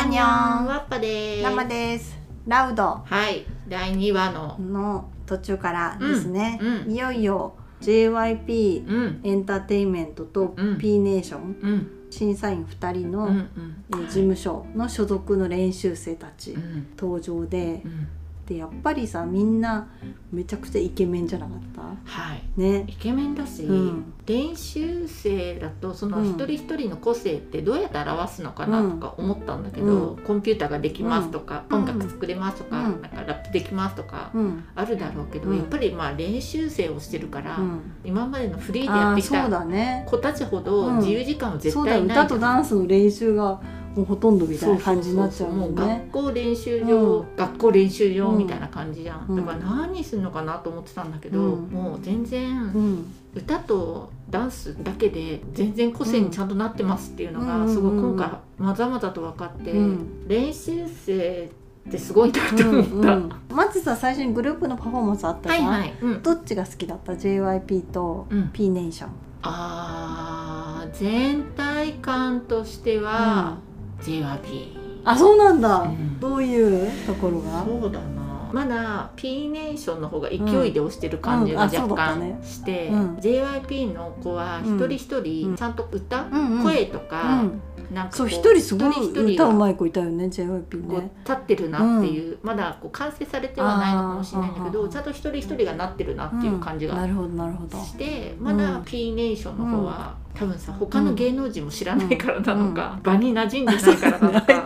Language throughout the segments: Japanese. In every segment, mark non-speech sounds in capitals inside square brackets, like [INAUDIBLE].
アンニョン。ワッパです。生です。ラウド。はい。第2話の。の途中からですね、うんうん。いよいよ。JYP うん。エンターテインメントとうん。P ネーションうん。審査員2人の、うんうん。えー事務所の所属の練習生たちうん。登場でうんでやっぱりさみんなめちゃくちゃイケメンじゃなかった？はい。ね。イケメンだし、うん。練習生だとそのうん。一人一人の個性ってどうやって表すのかなとか思ったんだけど、うコンピューターができますとか、うん。音楽作れますとか、うん。なんかラップできますとか、うん。あるだろうけど、うん。やっぱりまあ練習生をしてるから、うん。今までのフリーでやってきた子たちほどうん。自由時間は絶対ない歌とダンスの練習がもうほとんどみたいな感じになっちゃうもんもうね学校練習場、うん。学校練習場みたいな感じじゃん、うん。だから何するのかなと思ってたんだけど、うん。もう全然うん。歌とダンスだけで全然個性にちゃんとなってますっていうのうんがすごい今回まざまざと分かって、うん。練習生ってすごいなって思った、うんうん。まずさ最初にグループのパフォーマンスあったじゃん、はいはい、うん、どっちが好きだった？JYP とうん P ネーション、あー全体感としては、JYP あそうなんだ、うん。どういうところが？そうだな。まだ P ネーションの方が勢いで押してる感じが若干して、うん。JYP の子は一人一う人ん。ちゃんと歌、うんうん声とうか、ん、なんかこそう一人すご一人一い歌うまい子いたよね JYP こうね立ってるなっていう、まだこう完成されてはないのかもしれないんだけどちゃんと一人一人がなってるなっていう感じがうん。なるほどなるほど。して、まだうん。P ネーションの方は、多分さ他の芸能人も知らないからなのか、場に馴染んでないからなのか。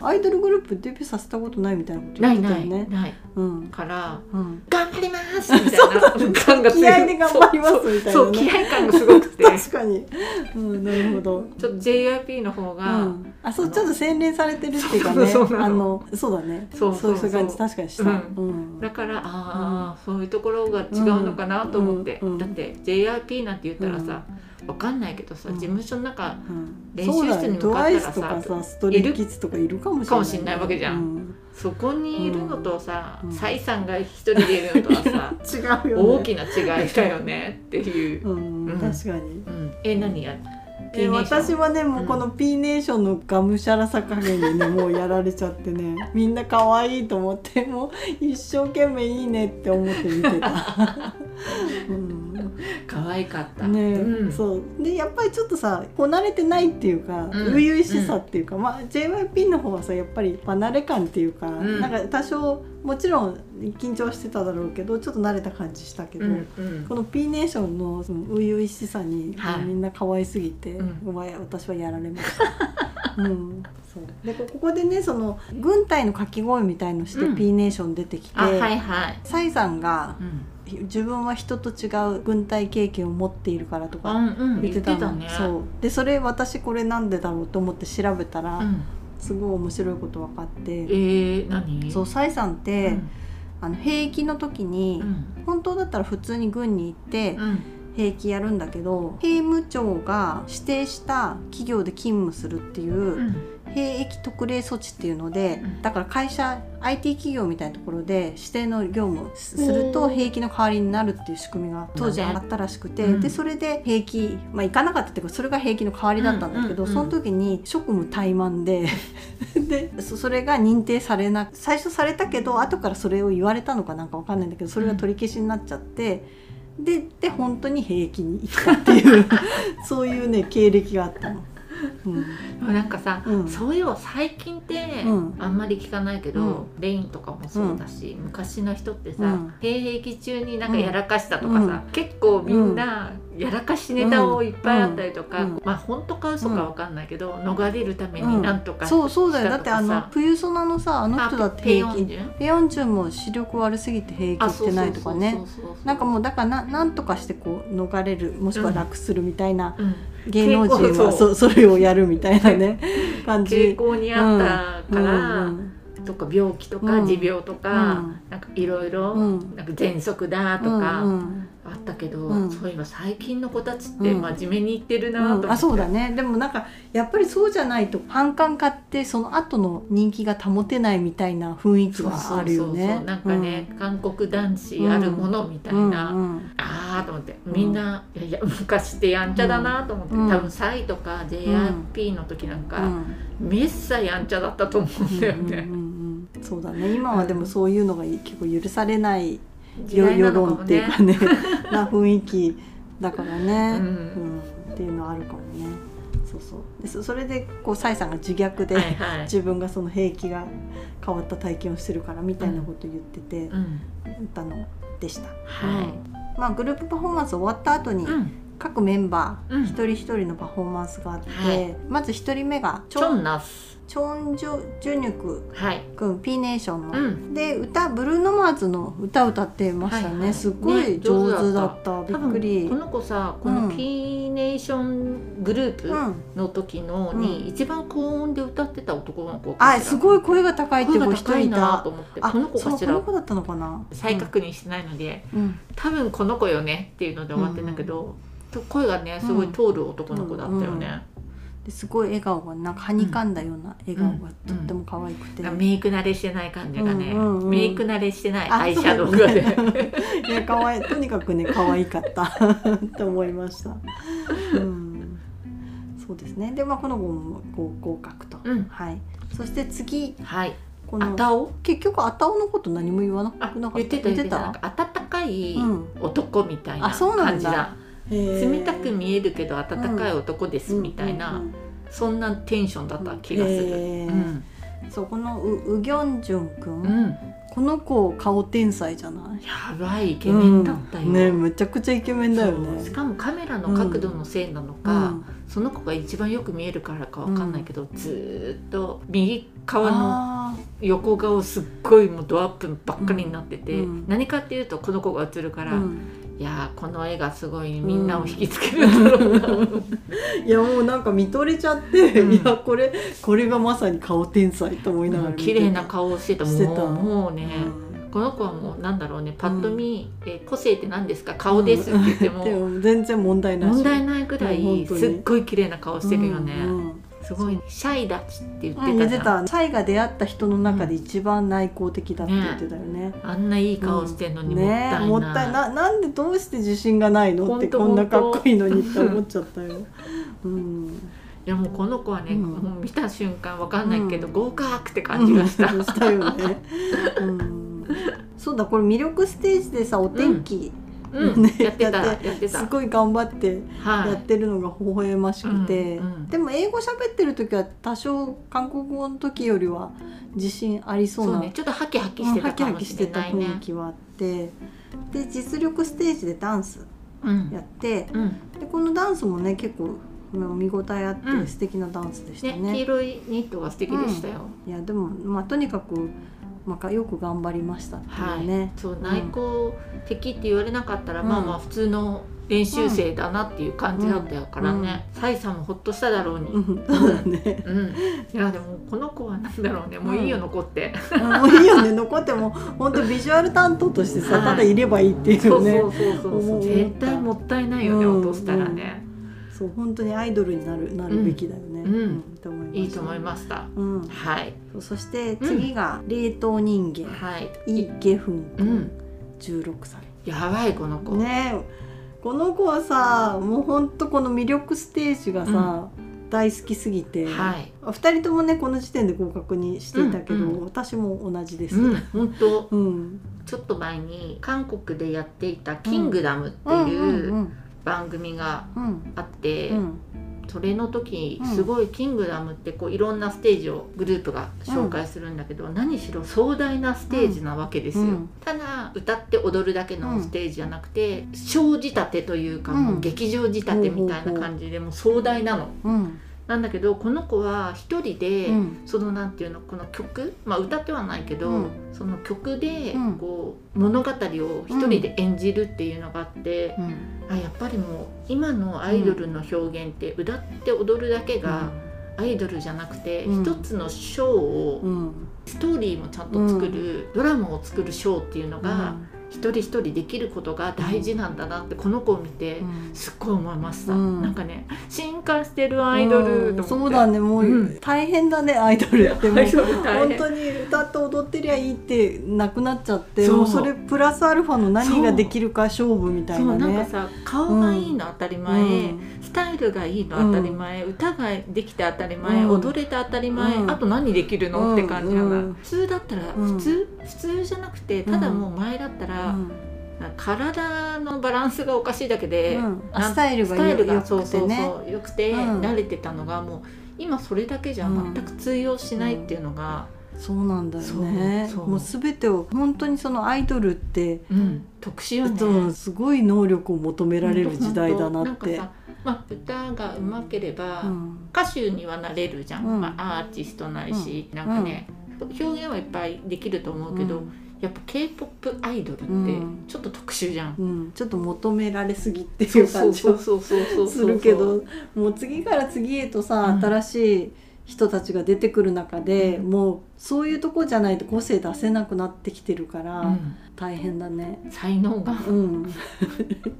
ド [LAUGHS] アイドルグループデビューさせたことないみたいなことないない言ってたよねない。うん。からうん。頑張りますみたいな。感が強い気合で頑張りますみたいなね。そう気合感がすごくて。[LAUGHS] 確かに、うん、なるほど。ちょっと JYP の方が、うん、あそうちょっと洗練されてるっていうかね。そうあのそうだね。そうそうそう。いう感じ確かにした、うん。うん。だからああ、そういうところが違うのかなと思って、うん。うん。だって JYP なんて言ったらさ、わかんないけどさ、うん。事務所の中うん。練習室に向かったらささストレイキッズとかいるかもしれないわけじゃん。うん。そこにいるのとさ、うん。サイさんが一人でいるのとはさ、[LAUGHS] 違うよね。大きな違いだよねっていう、うん、うん確かに。うん、え何やえ私はねもうこの P ネーションのがむしゃらさ加減にねもうやられちゃってねみんな可愛いと思ってもう一生懸命いいねって思って見てた、うん、可愛かった。ね、うん、そう。でやっぱりちょっとさこう慣れてないっていうかうん。初々、しさっていうか、まあ JYP の方はさやっぱり離れ感っていうか、ん。なんか多少もちろん緊張してただろうけどちょっと慣れた感じしたけど、うんうん。この P ネーションのその初々しさに、はい。みんな可愛すぎて、うん。お前私はやられました。[LAUGHS] うん、でこここでねその軍隊の掛け声みたいのしてうん。P ネーション出てきて、あはいはい、サイさんがうん、自分は人と違う軍隊経験を持っているからとあかうん言ってたの、ね。そう。でそれ私これなんでだろうと思って調べたら、うん、すごい面白いこと分かって、えー、何？そうサイさんって、うんあの兵役の時に、うん。本当だったら普通に軍に行って、うん兵役やるんだけど兵務庁が指定した企業で勤務するっていう、うん。兵役特例措置っていうので、うん。だから会社 IT 企業みたいなところで指定の業務をすすると兵役の代わりになるっていう仕組みが当時あった。らしくて、うん。でそれで兵役まあ行かなかったっていうかそれが兵役の代わりだったんだけど、その時に職務怠慢で [LAUGHS] でそそれが認定されな最初されたけど後からそれを言われたのかなんかわかんないんだけどそれが取り消しになっちゃって。でで本当に兵役に行ったっていう [LAUGHS] そういうね経歴があったの。うん。なんかさ、うん。そういえば最近ってうん。あんまり聞かないけど、うん。レインとかもそうだし、昔の人ってさ、うん。兵役中になんかやらかしたとかさ、うん。結構みんなやらかしネタをいっぱいあったりとか、うんうんまあ本当か嘘かわかんないけど、逃れるためになんとかそうそうだよ。だってあの冬ソナのさあの人だってペ兵役ヨンジュン？ペヨンジュンも視力悪すぎて兵役行ってないとかね。なんかもうだからななんとかしてこう逃れるもしくは楽するみたいな、うん。芸能人はそそ [LAUGHS] それをやるみたいなね感じ。傾向にあったから、うんとか病気とかうん。持病とか、うん。なんかいろいろうん。なんか喘息だとうんか、うんあったけど、うん。そういえば最近の子たちってうん。真面目に言ってるなと思って、うん。あそうだね。でもなんかやっぱりそうじゃないと反感買ってその後の人気が保てないみたいな雰囲気はあるよね。なんかね、韓国男子あるものみたいな、うん。うんああと思って。みんな、いやいや昔ってやんちゃだなと思って、うん。多分サイとか JRP の時なんか、うん。めっさやんちゃだったと思うんだよね、うんうんうんうん。そうだね。今はでもそういうのが結構許されない世論っていうかねな雰囲気だからね、うん。うん。っていうのはあるかもね。そうそう。でそそれでこうサイさんが自虐で、はいはい、自分がその兵器が変わった体験をしてるからみたいなこと言っててうん、たのでした、はい。うん。まあ、グループパフォーマンス終わった後にうん、各メンバーうん。一人一人のパフォーマンスがあって、はい。まず一人目がチチョンナス。チョンジョジュニュク。はい。君 P ネーションの、うん。で歌ブルーノマーズの歌歌ってましたね、はいはい。すっごいね上手だった。びっくり、この子さこのうん。P ネーショングループうん、の時のに、うん。一番高音で歌ってた男の子あすごい声が高いって子一人いたと思ってあこの子かしら。この子だったのかな。再確認してないので、うん。多分この子よねっていうので終わってんだけど、と声がねすごい通る男の子だったよね、ですごい笑顔がなんかはにかんだような笑顔がとっても可愛くて、なんかメイク慣れしてない感じがね、うんうんうん。メイク慣れしてないあアイシャドウがね。いや可愛い [LAUGHS] とにかくね可愛かった。って思いました。うん、そうですね。でまあこの子も合合格と、うん。はい。そして次。はい。この結局あたおのこと何も言わなあくなかった。言ってた言ってた。温かいうん。男みたいなあそうなんだ。感じだ、へー冷たく見えるけど温かい男ですみたいな、そんなテンションだった気がする、へうーん。そうこのウウギョンジュン君、うん、この子顔天才じゃない？やばいイケメンだったよ、うん。ねめちゃくちゃイケメンだよね。しかもカメラの角度のせいなのうか、ん。その子が一番よく見えるからかわかんないけど、ずーっと右側のあ横顔すっごいもうドアップばっかりになってて、うん。何かっていうとこの子が映るから、いやーこの絵がすごいみんなを引きつけるんだろうな、[LAUGHS] いやもうなんか見とれちゃって、うん。いやこれこれがまさに顔天才と思いながら綺麗な顔をしてたしてた。もうもうね、この子はもうなんだろうねパッと見、え個性って何ですか？顔ですって言っても、[LAUGHS] 全然問題なし。問題ないぐらいすっごい綺麗な顔してるよね、うんうんすごいシャイだちって言ってたうん、言ってた。サイが出会った人の中で一番内向的だって言ってたよね。あんないい顔してんのにもったいない、ねえもったいななんでどうして自信がないのってこんなかっこいいのにって思っちゃったよ。うん、いやもうこの子はね、うん。もう見た瞬間わかんないけど、うん合格って感じがした、うん。したよね。うん、そうだこれ魅力ステージでさお天気、うん、ね。やってた。やっててた。すごい頑張ってはい。やってるのが微笑ましくて、うん。うん。でも英語喋ってる時は多少韓国語の時よりは自信ありそなそううね。ちょっとハキハキしてた雰囲気はあって。で実力ステージでダンスうん。やって。うん。でこのダンスもね結構見応えあってうん。素敵なダンスでしたね。ね。黄色いニットが素敵でしたよ、いやでもまあとにかく、まあ、よく頑張りましたっていうね。そう内向的って言われなかったら、うん。まあまあ普通の練習生だなっていう感じだったからね、サイさんもほっとしただろうに、うん、そうだね。うん、いやでもこの子はなんだろうね。もういいようん。残って、[LAUGHS] もういいよね。残っても本当ビジュアル担当としてさ、はい。ただいればいいっていそううねそうそうそう。思う。絶対もったいないよね、うん。落としたらね、そう本当にアイドルになるなるべきだよね。うん。と思いいいと思いました。うん、はい。そうそして次が冷凍人間、はい。イ・ゲフン君、うん。16歳。やばいこの子、ねえ。この子はさもう本当この魅力ステージがさ、大好きすぎて、はい。二人ともねこの時点で合格にしていたけど、うん。うん私も同じです。うん本当。うん。ちょっと前に韓国でやっていた「キングダム」ってうんいううん番組がうん。あって、うん。それの時うんすごい「キングダム」ってこういろんなステージをグループが紹介するんだけど、何しろ壮大なステージなわけですよ、うん。ただ歌って踊るだけのステージじゃなくて、ショー仕立てというか、うん。もう劇場仕立てみたいな感じでもう壮大なの。うんなんだけどこの子は一人で、うん。そのなんていうのこの曲まあ歌ってはないけど、うん。その曲でうん。こう物語を一人で演じるっていうのがあって、うん。あやっぱりもう今のアイドルの表現って歌って踊るだけがアイドルじゃなくて、うん。一つのショーを、うん。ストーリーもちゃんと作る、ドラマを作るショーっていうのが、一人一人できることが大事なんだなってこの子を見てうん。すっごい思いました、うん。なんかね進化してるアイドルと思って、うん。そうだね。もう、うん。大変だねアイドルっても。[LAUGHS] う本当に歌って踊ってりゃいいってなくなっちゃってそう。もうそれプラスアルファの何ができるか勝負みたいそう。なねなんかさ顔がいいの当たり前、うん。スタイルがいいの当たり前、歌ができて当たり前、うん。踊れて当たり前、うん。あと何できるの、って感じじゃな普通だったらうん。普通、普通じゃなくてただもう前だったら、うん体のバランスがおかしいだけで、うん。スタイルがスタイルがよそうそうくてねそうよくて、うん。慣れてたのがもう今それだけじゃ全く通用しないっていうのが、そうなんだよね。もう全てを本当にそのアイドルってうん特殊よね。すごい能力を求められる時代だなって。んかさ、まあ、歌がうまければ、うん。歌手にはなれるじゃん、うん。まあ、アーティストないし、なんかね、表現はいっぱいできると思うけど、うんやっぱ k p o p アイドルってうん。ちょっと特殊じゃん。うん、ちょっと求められすぎっていそううそうそう感じはそうそうそう。するけどもう次から次へとさ、うん。新しい人たちが出てくる中で、うん。もうそういうとこじゃないと個性出せなくなってきてるから、うん。大変だね。才能が。うん、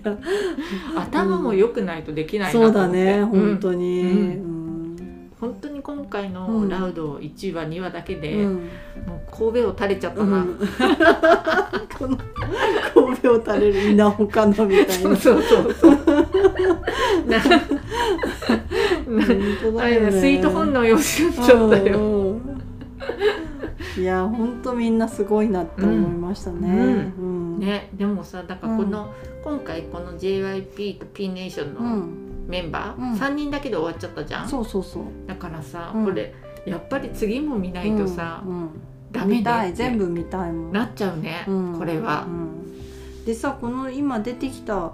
[LAUGHS] 頭も良くないとできないなそうだと思って、ねうん。本当に、ううん。本当に。今回うのん。ラウド1話2話だけで、うん。もう神戸を垂れちゃったな、うん。[LAUGHS] この神戸を垂れる稲穂かなみたいな。そうそうそう [LAUGHS] あれスイート本能よしちゃったよ、うんうんいや本当みんなすごいなって思いましたね。うん。ね、でもさだからこの、今回この JYP と P ネーションうのん、メンバー、うん。3人だけで終わっちゃったじゃん？そうそうそう。だからさ、うん。これやっぱり次も見ないとさ、うんうん。ダメ見たい。ねって全部見たいもん。なっちゃうね、うん。これは。う、ん。でさこの今出てきた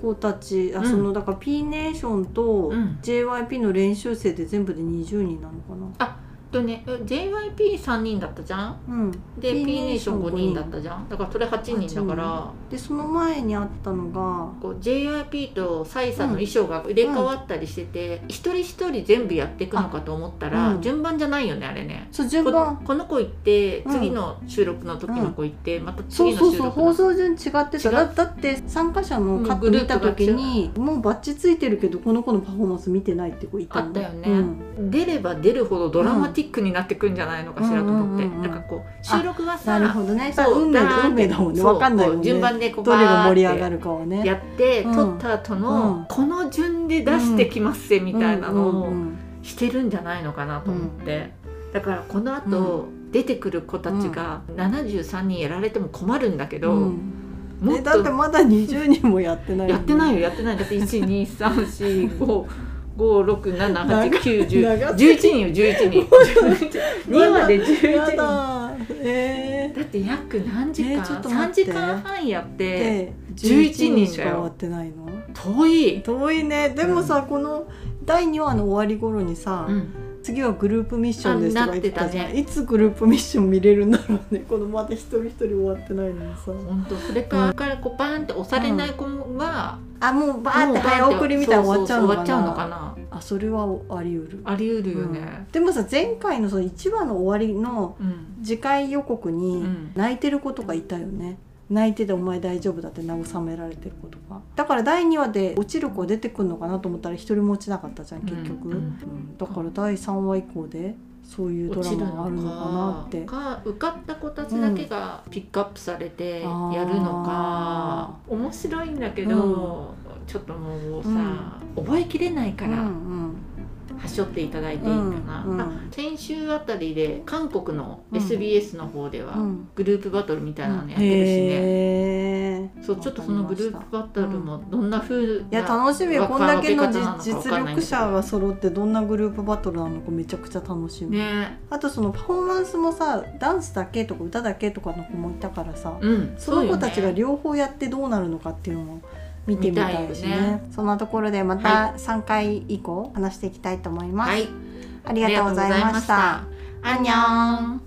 子たちあ、うん。そのだから P ネーションとうん。JYP の練習生で全部で20人なのかな。とね JYP3 人だったじゃん？うん、で P, ネーション5人だったじゃん？だからそれ8人だから。でその前にあったのが。こう JYP とサイさんの衣装が入れ替わったりしてて、一人一人全部やっていくのかと思ったら、うん。順番じゃないよねあれね。そう順こ番。この子行ってうん次の収録の時の子行って、またそうそうそう次の収録の。放送順違ってた。だだって参加者のカット見た時にもうバッチついてるけどこの子のパフォーマンス見てないって子いたの。あったよね。うん。出れば出るほどドラマティックになってくんじゃないのかしらと思って、うんうんうんうん。なんかこう収録はさなるほどね。さそう運命運命だもんね分かんないもんね。順番でこうどれが盛り上がるかはてね。やって、うん。撮った後の、うん。この順で出してきますぜみたいなのをしてるんじゃないのかなと思って、だからこの後、出てくる子たちが73人やられても困るんだけど、うん。もっえだってとまだ20人もやってないやってないよよやってない。だって [LAUGHS] 12345678910長す11人よ11人。[LAUGHS] 2話で11や人。だだ。えって約何時間、えーちょっと3待って。時間半やっー、てで11 11人しか終わってないの？遠い、遠いね。でもさ、この第2話の終わり頃にさ、うん、次はグループミッションですとか言ってたじゃん。あなっていつグループミッション見れるんだろうね。このまた一人一人終わってないのにさ。本当それからからこうバーンって押されない子は、あもうバーって早送りみたいな。終わっちゃうのかな。あそれはあり得る。あり得るよね、うん。でもさ前回のその1話の終わりのうん。次回予告にうん。泣いてる子とかいたよね泣いてて「お前大丈夫だ」って慰められてる子とかだから第2話で落ちる子出てくるのかなと思ったら一人も落ちなかったじゃん結局、うんうん。うん。だから第3話以降でそういうドラマがあるのかなって。のか。か受かった子たちだけがピックアップされてやうんるのか、面白いんだけど、ちょっともうさ、覚えきれないから、うんうんはしょっていただいていいかな、うんうん。あ先週あたりで韓国のうん。SBS の方ではうん。グループバトルみたいなのやってるしね、へー。そうちょっとそのグループバトルもどんな風ないや楽しみ。よこんだけの実力者が揃ってどんなグループバトルなのかめちゃくちゃ楽しみ、ね。あとそのパフォーマンスもさダンスだけとか歌だけとかの子もいたからさ、うん。その子たちが両方やってどうなるのかっていうのも見てみたいしね。見たいよね。そんなところでまた3回以降話していきたいと思います、はい。ありがとうございました。ありがとうございました。アンニョン